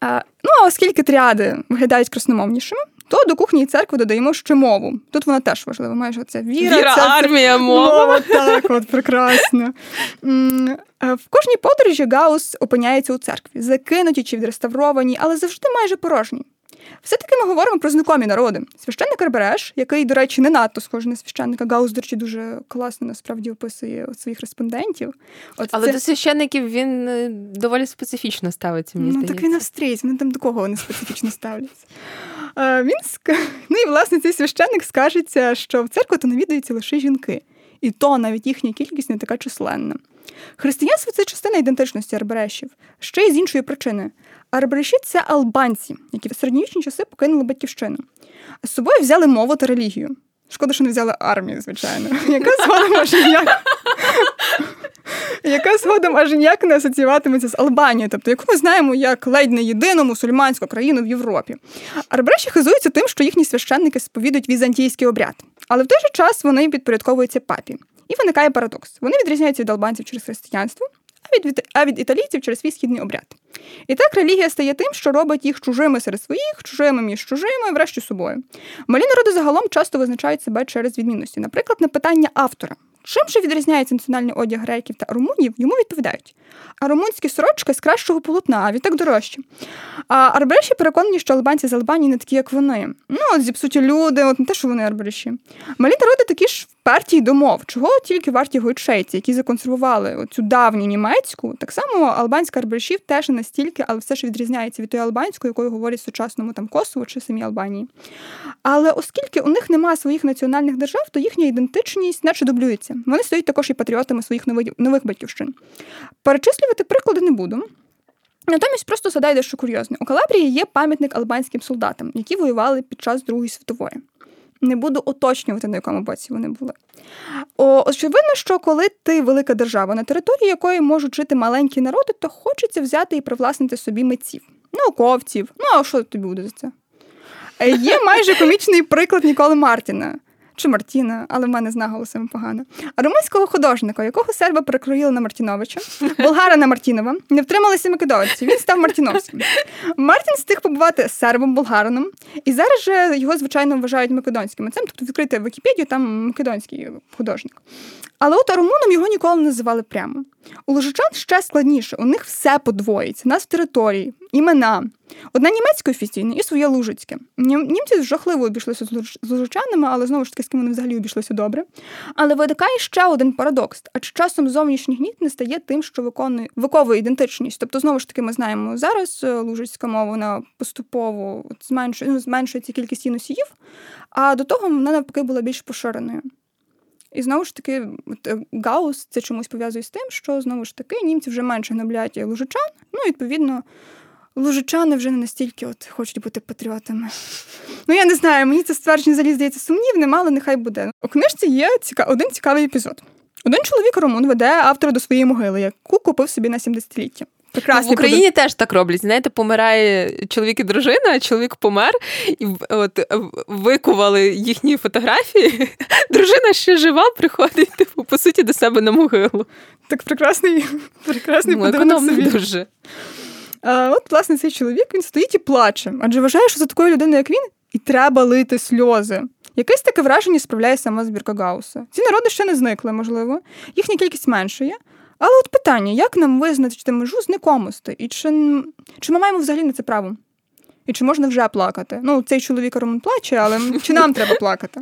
А, Ну, а оскільки тріади виглядають красномовнішими, то до кухні і церкви додаємо ще мову. Тут вона теж важлива. Майже це віра, віра це армія, мова. мова. Так, от прекрасно. В кожній подорожі Гаус опиняється у церкві, закинуті чи відреставровані, але завжди майже порожні. Все-таки ми говоримо про знакомі народи. Священник Арбереш, який, до речі, не надто схожий на священника, Гаус, до речі, дуже класно насправді описує своїх респондентів. От Але це... до священників він е, доволі специфічно ставиться. мені Ну, здається. так він австрійць, вони там до кого вони специфічно ставляться. Він Ну і власне цей священник скажеться, що в церкву то навідуються лише жінки, і то навіть їхня кількість не така численна. Християнство це частина ідентичності арберешів, ще й з іншої причини. Арбереші це албанці, які в середньовічні часи покинули батьківщину. З собою взяли мову та релігію. Шкода, що не взяли армію, звичайно. Яка згодом аж ніяк яка згодом аж ніяк не асоціюватиметься з Албанією, тобто яку ми знаємо як ледь не єдину мусульманську країну в Європі. Арбреші хизуються тим, що їхні священники сповідують візантійський обряд, але в той же час вони підпорядковуються папі. І виникає парадокс. Вони відрізняються від албанців через християнство, а від а від італійців через свій східний обряд. І так релігія стає тим, що робить їх чужими серед своїх, чужими між чужими, врешті собою. Малі народи загалом часто визначають себе через відмінності. Наприклад, на питання автора. Чим же відрізняється національний одяг греків та румунів, йому відповідають. А румунські сорочки з кращого полотна, а відтак дорожчі. А арбреші переконані, що албанці з Албанії не такі, як вони. Ну, от зіпсуті люди, от не те, що вони арбреші. Малі народи такі ж вперті й домов, чого тільки варті гойчейці, які законсервували цю давню німецьку. Так само албанська арбрешів теж настільки, але все ж відрізняється від тої албанської, якою говорять в сучасному там Косово чи самій Албанії. Але оскільки у них немає своїх національних держав, то їхня ідентичність наче дублюється. Вони стають також і патріотами своїх нових батьківщин. Перечислювати приклади не буду. Натомість просто згадай дещо курйозне. У Калабрії є пам'ятник албанським солдатам, які воювали під час Другої світової. Не буду уточнювати, на якому боці вони були. О, Очевидно, що коли ти велика держава, на території якої можуть жити маленькі народи, то хочеться взяти і привласнити собі митців, науковців. Ну, а що тобі буде за це? Е, є майже комічний приклад Ніколи Мартіна чи Мартіна, але в мене з наголосами погано. А румунського художника, якого серба перекроїли на Мартіновича, болгара на Мартінова, не втрималися Македонці. Він став Мартіновським. Мартін встиг побувати сербом болгарином, і зараз же його, звичайно, вважають македонським. Це тобто відкрити Вікіпедію, там македонський художник. Але от румуном його ніколи не називали прямо. У лужичан ще складніше, у них все подвоїться, нас в території, імена. Одне німецьке офіційне і своє лужицьке. Німці жахливо обійшлися з лужичанами, але знову ж таки з ким вони взагалі обійшлися добре. Але виникає ще один парадокс: а чи часом зовнішній гніт не стає тим, що виконує виковує ідентичність. Тобто, знову ж таки, ми знаємо зараз е, лужицька мова вона поступово зменшує, ну, зменшується кількість її носіїв, а до того вона навпаки була більш поширеною. І знову ж таки, е, Гаус це чомусь пов'язує з тим, що знову ж таки німці вже менше гноблять лужичан. Ну, відповідно, лужичани вже не настільки от хочуть бути патріотами. Ну, я не знаю, мені це ствердження взагалі здається сумнівним, але нехай буде. У книжці є ціка... один цікавий епізод. Один чоловік Ромун веде автора до своєї могили, яку купив собі на 70-ліття. Прекрасний В Україні подив... теж так роблять. Знаєте, помирає чоловік і дружина, а чоловік помер, і от викували їхні фотографії. Дружина ще жива, приходить, типу, по суті, до себе на могилу. Так прекрасний, прекрасний ну, подарунок собі. дуже. А, От, власне, цей чоловік він стоїть і плаче, адже вважає, що за такою людиною, як він, і треба лити сльози. Якесь таке враження справляє сама збірка Гауса. Ці народи ще не зникли, можливо, їхня кількість меншає. Але от питання, як нам визначити межу зникомості? І чи, чи ми маємо взагалі на це право? І чи можна вже плакати? Ну, цей чоловік Роман плаче, але чи нам треба плакати?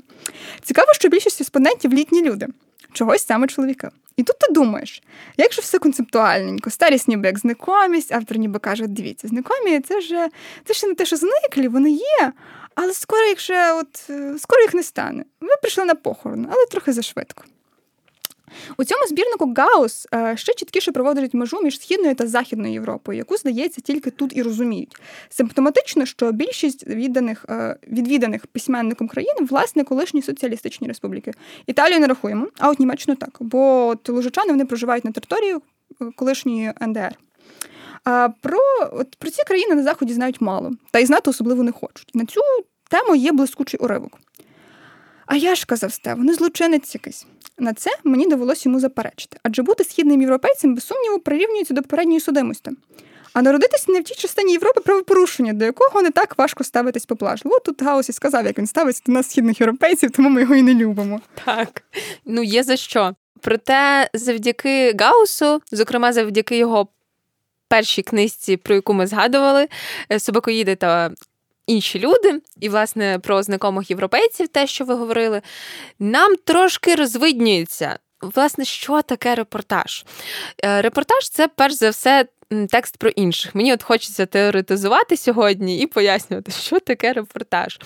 Цікаво, що більшість респондентів літні люди, чогось саме чоловіка. І тут ти думаєш, як же все концептуальненько, старість ніби як знакомість, автор ніби каже, дивіться, знакомі це ж це ще не те, що зниклі, вони є. Але скоро, якщо от е, скоро їх не стане. Ви прийшли на похорон, але трохи зашвидко. У цьому збірнику Гаус е, ще чіткіше проводить межу між східною та західною Європою, яку, здається, тільки тут і розуміють. Симптоматично, що більшість відданих е, відвіданих письменником країн власне колишні соціалістичні республіки. Італію не рахуємо, а от Німеччину так. Бо от лужичани вони проживають на території е, колишньої НДР. Про от, про ці країни на заході знають мало, та й знати особливо не хочуть. На цю тему є блискучий уривок. А я ж казав Стев, не злочинець якийсь. На це мені довелося йому заперечити, адже бути східним європейцем, без сумніву, прирівнюється до попередньої судимості. А народитися не в тій частині Європи правопорушення, до якого не так важко ставитись поблажливо. От тут Гаус і сказав, як він ставиться до нас східних європейців, тому ми його і не любимо. Так, ну є за що. Проте завдяки Гаусу, зокрема завдяки його першій книжці, про яку ми згадували, е, Собакоїди та інші люди, і, власне, про знайомих європейців, те, що ви говорили, нам трошки розвиднюється. Власне, що таке репортаж? Е, репортаж це перш за все. Текст про інших. Мені от хочеться теоретизувати сьогодні і пояснювати, що таке репортаж.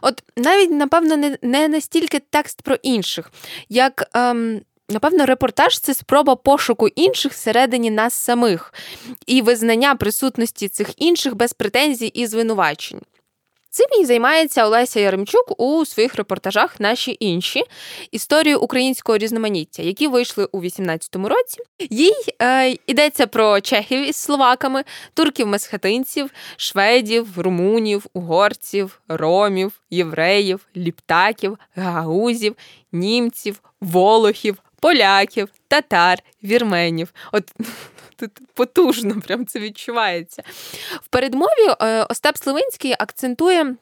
От навіть, напевно, не не настільки текст про інших, як ем, Напевно, репортаж це спроба пошуку інших всередині нас самих і визнання присутності цих інших без претензій і звинувачень. Цим і займається Олеся Яремчук у своїх репортажах Наші інші історії українського різноманіття, які вийшли у 18-му році. Їй е, йдеться про чехів із словаками, турків-месхетинців, шведів, румунів, угорців, ромів, євреїв, ліптаків, гагаузів, німців, волохів, поляків, татар, вірменів. От тут потужно, прям це відчувається. В передмові е, Остап Сливинський акцентує.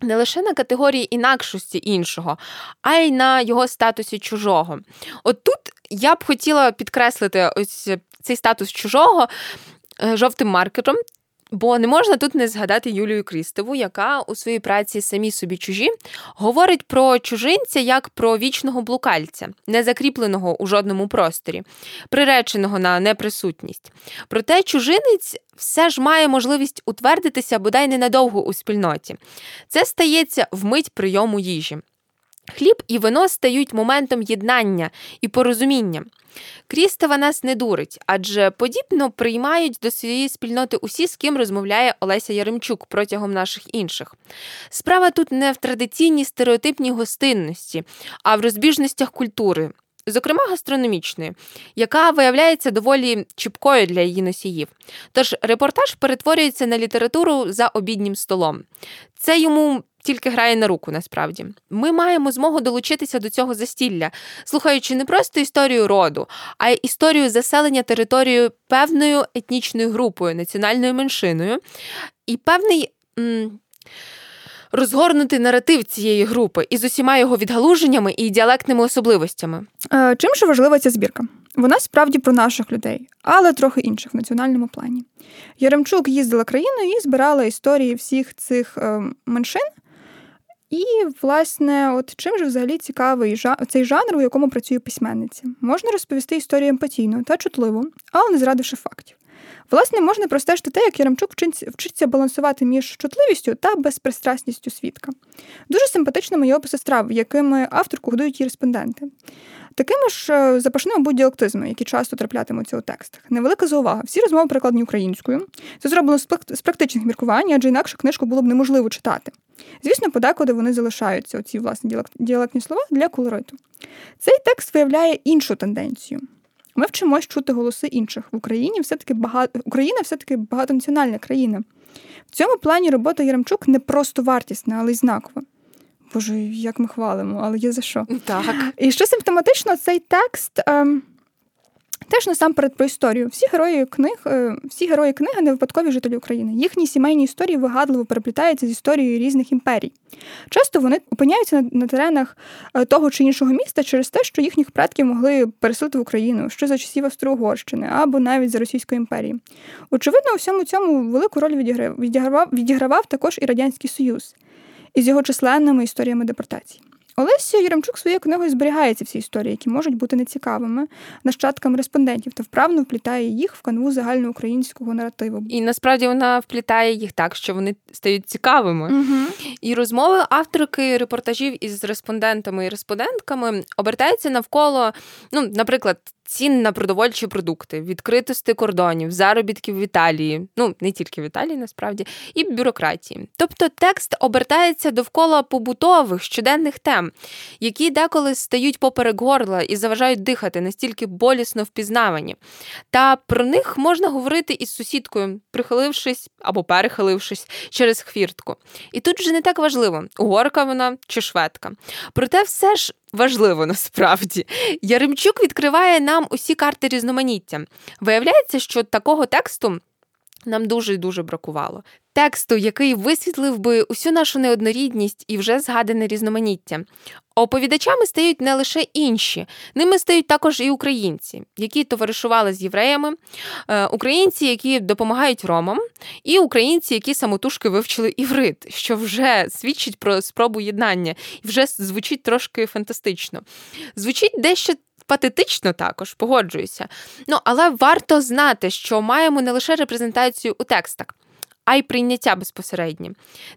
Не лише на категорії інакшості іншого, а й на його статусі чужого. От тут я б хотіла підкреслити ось цей статус чужого е, жовтим маркером, Бо не можна тут не згадати Юлію Крістову, яка у своїй праці самі собі чужі говорить про чужинця як про вічного блукальця, не закріпленого у жодному просторі, приреченого на неприсутність. Проте чужинець все ж має можливість утвердитися бодай ненадовго у спільноті. Це стається в мить прийому їжі. Хліб і вино стають моментом єднання і порозуміння. Крістова нас не дурить, адже подібно приймають до своєї спільноти усі, з ким розмовляє Олеся Яремчук протягом наших інших. Справа тут не в традиційній стереотипній гостинності, а в розбіжностях культури. Зокрема, гастрономічної, яка виявляється доволі чіпкою для її носіїв. Тож репортаж перетворюється на літературу за обіднім столом. Це йому тільки грає на руку насправді. Ми маємо змогу долучитися до цього застілля, слухаючи не просто історію роду, а й історію заселення територією певною етнічною групою, національною меншиною і певний. М- Розгорнутий наратив цієї групи із усіма його відгалуженнями і діалектними особливостями. Е, чим же важлива ця збірка? Вона справді про наших людей, але трохи інших в національному плані. Яремчук їздила країною і збирала історії всіх цих е, меншин і, власне, от чим же взагалі цікавий цей жанр, у якому працює письменниця? Можна розповісти історію емпатійно та чутливо, але не зрадивши фактів. Власне, можна простежити те, як Яремчук вчиться балансувати між чутливістю та безпристрасністю свідка. Дуже симпатичними є описи страв, якими авторку годують її респонденти. Такими ж е, запашними будуть діалектизми, які часто траплятимуться у текстах. Невелика заувага. Всі розмови перекладені українською. Це зроблено з практичних міркувань, адже інакше книжку було б неможливо читати. Звісно, подекуди вони залишаються, оці власні діалектні слова для колориту. Цей текст виявляє іншу тенденцію. Ми вчимось чути голоси інших. В Україні все-таки багато Україна все-таки багатонаціональна країна. В цьому плані робота Яремчук не просто вартісна, але й знакова. Боже, як ми хвалимо, але є за що. Так. І що симптоматично, цей текст ем, Теж насамперед про історію. Всі герої книг, е, всі герої книги не випадкові жителі України. Їхні сімейні історії вигадливо переплітаються з історією різних імперій. Часто вони опиняються на, на теренах е, того чи іншого міста через те, що їхніх предків могли переселити в Україну, що за часів Австро-Угорщини або навіть за Російської імперії. Очевидно, у всьому цьому велику роль відігравав, відігравав також і Радянський Союз із його численними історіями депортації. Олеся Яремчук своєю книгою зберігається всі історії, які можуть бути нецікавими нащадкам респондентів, та вправно вплітає їх в канву загальноукраїнського наративу. І насправді вона вплітає їх так, що вони стають цікавими. Угу. І розмови авторки репортажів із респондентами і респондентками обертаються навколо, ну, наприклад, цін на продовольчі продукти, відкритості кордонів, заробітків в Італії, ну не тільки в Італії, насправді, і бюрократії. Тобто текст обертається довкола побутових щоденних тем, які деколи стають поперек горла і заважають дихати, настільки болісно впізнавані. Та про них можна говорити із сусідкою, прихилившись або перехилившись через хвіртку. І тут вже не так важливо, угорка вона чи шведка. Проте все ж важливо насправді. Яремчук відкриває нам усі карти різноманіття. Виявляється, що такого тексту. Нам дуже і дуже бракувало тексту, який висвітлив би усю нашу неоднорідність і вже згадане різноманіття. Оповідачами стають не лише інші, ними стають також і українці, які товаришували з євреями, е, українці, які допомагають ромам, і українці, які самотужки вивчили іврит, що вже свідчить про спробу єднання і вже звучить трошки фантастично. Звучить дещо. Патетично також, погоджуюся. Ну, але варто знати, що маємо не лише репрезентацію у текстах, а й прийняття безпосереднє.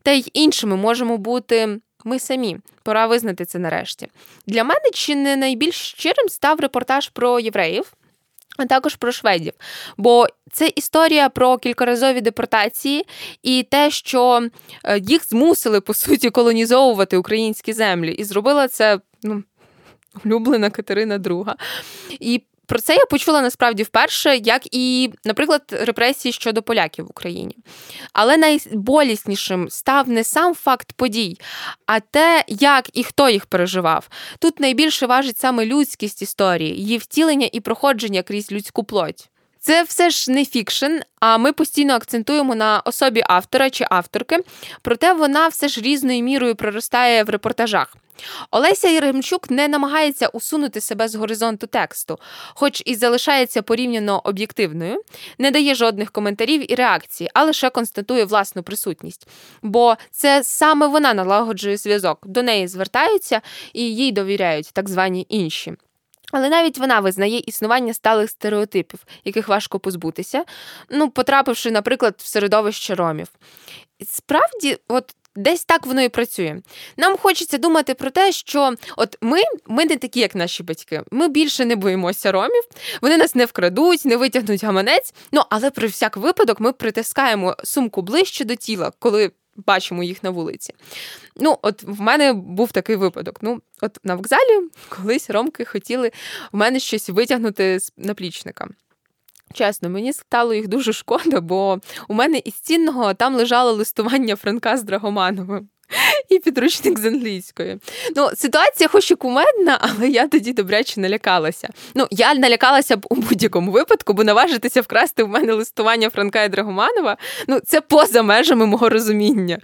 Та й іншими можемо бути ми самі. Пора визнати це нарешті. Для мене чи не найбільш щирим став репортаж про євреїв. А також про шведів, бо це історія про кількаразові депортації і те, що е, їх змусили по суті колонізовувати українські землі, і зробила це ну, улюблена Катерина II. І про це я почула насправді вперше, як і, наприклад, репресії щодо поляків в Україні. Але найболіснішим став не сам факт подій, а те, як і хто їх переживав. Тут найбільше важить саме людськість історії, її втілення і проходження крізь людську плоть. Це все ж не фікшн, а ми постійно акцентуємо на особі автора чи авторки, проте вона все ж різною мірою проростає в репортажах. Олеся Єремчук не намагається усунути себе з горизонту тексту, хоч і залишається порівняно об'єктивною, не дає жодних коментарів і реакцій, а лише констатує власну присутність. Бо це саме вона налагоджує зв'язок, до неї звертаються і їй довіряють так звані інші. Але навіть вона визнає існування сталих стереотипів, яких важко позбутися, ну, потрапивши, наприклад, в середовище ромів. Справді, от Десь так воно і працює. Нам хочеться думати про те, що от ми ми не такі, як наші батьки. Ми більше не боїмося ромів, вони нас не вкрадуть, не витягнуть гаманець. Ну але при всяк випадок ми притискаємо сумку ближче до тіла, коли бачимо їх на вулиці. Ну, от в мене був такий випадок. Ну, от на вокзалі колись ромки хотіли в мене щось витягнути з наплічника. Чесно, мені стало їх дуже шкода, бо у мене із цінного там лежало листування Франка з Драгомановим. І підручник з англійської. Ну, ситуація хоч і кумедна, але я тоді добряче налякалася. Ну, я налякалася б у будь-якому випадку, бо наважитися вкрасти в мене листування Франка і Драгоманова, ну, це поза межами мого розуміння.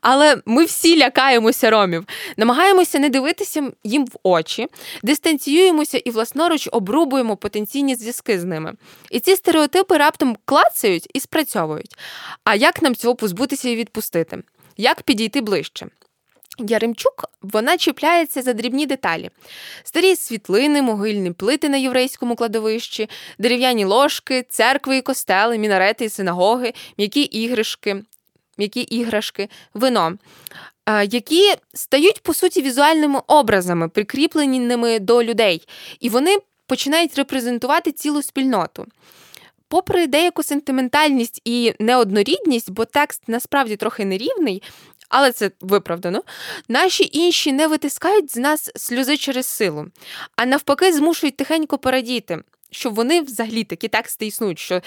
Але ми всі лякаємося ромів, намагаємося не дивитися їм в очі, дистанціюємося і власноруч обрубуємо потенційні зв'язки з ними. І ці стереотипи раптом клацають і спрацьовують. А як нам цього позбутися і відпустити? Як підійти ближче? Яремчук вона чіпляється за дрібні деталі: старі світлини, могильні плити на єврейському кладовищі, дерев'яні ложки, церкви і костели, мінарети і синагоги, м'які іграшки, м'які іграшки, вино, які стають по суті візуальними образами, прикріпленими до людей, і вони починають репрезентувати цілу спільноту попри деяку сентиментальність і неоднорідність, бо текст насправді трохи нерівний, але це виправдано. Наші інші не витискають з нас сльози через силу, а навпаки, змушують тихенько порадіти, що вони взагалі такі тексти існують, що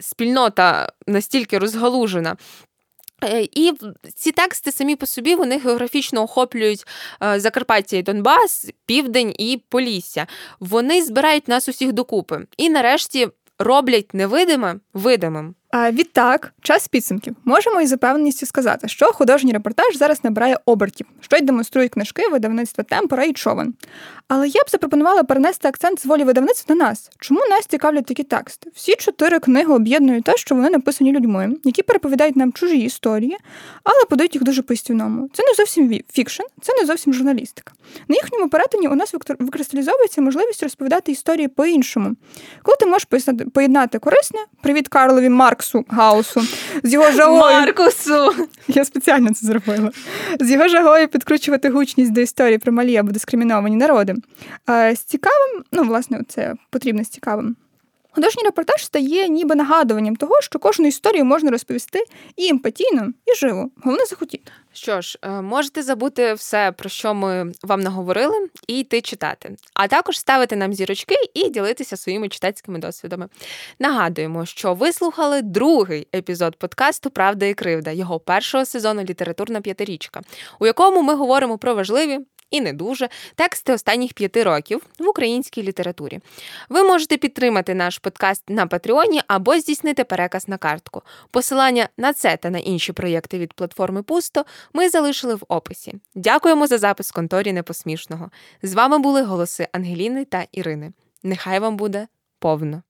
спільнота настільки розгалужена. Е, і ці тексти самі по собі вони географічно охоплюють е, Закарпаття і Донбас, Південь і Полісся. Вони збирають нас усіх докупи. І нарешті роблять невидиме видимим. Відтак, час підсумків. Можемо із запевненістю сказати, що художній репортаж зараз набирає обертів, що й демонструють книжки видавництва Темпора і Човен. Але я б запропонувала перенести акцент з волі видавництва на нас. Чому нас цікавлять такі тексти? Всі чотири книги об'єднують те, що вони написані людьми, які переповідають нам чужі історії, але подають їх дуже по-істівному. Це не зовсім фікшн, це не зовсім журналістика. На їхньому перетині у нас викристалізовується можливість розповідати історії по-іншому. Коли ти можеш поєднати корисне, привіт Карлові Марксу Гаусу, з його жагою... Маркусу! Я спеціально це зробила. З його жагою підкручувати гучність до історії про малі або дискриміновані народи. З цікавим, ну, власне, це потрібно з цікавим. Художній репортаж стає ніби нагадуванням того, що кожну історію можна розповісти і емпатійно, і живо. Головне захотіти. Що ж, е, можете забути все, про що ми вам наговорили, і йти читати, а також ставити нам зірочки і ділитися своїми читацькими досвідами. Нагадуємо, що ви слухали другий епізод подкасту Правда і кривда його першого сезону Літературна п'ятирічка, у якому ми говоримо про важливі і не дуже тексти останніх п'яти років в українській літературі. Ви можете підтримати наш подкаст на Патреоні або здійснити переказ на картку. Посилання на це та на інші проєкти від платформи Пусто ми залишили в описі. Дякуємо за запис конторі непосмішного. З вами були голоси Ангеліни та Ірини. Нехай вам буде повно.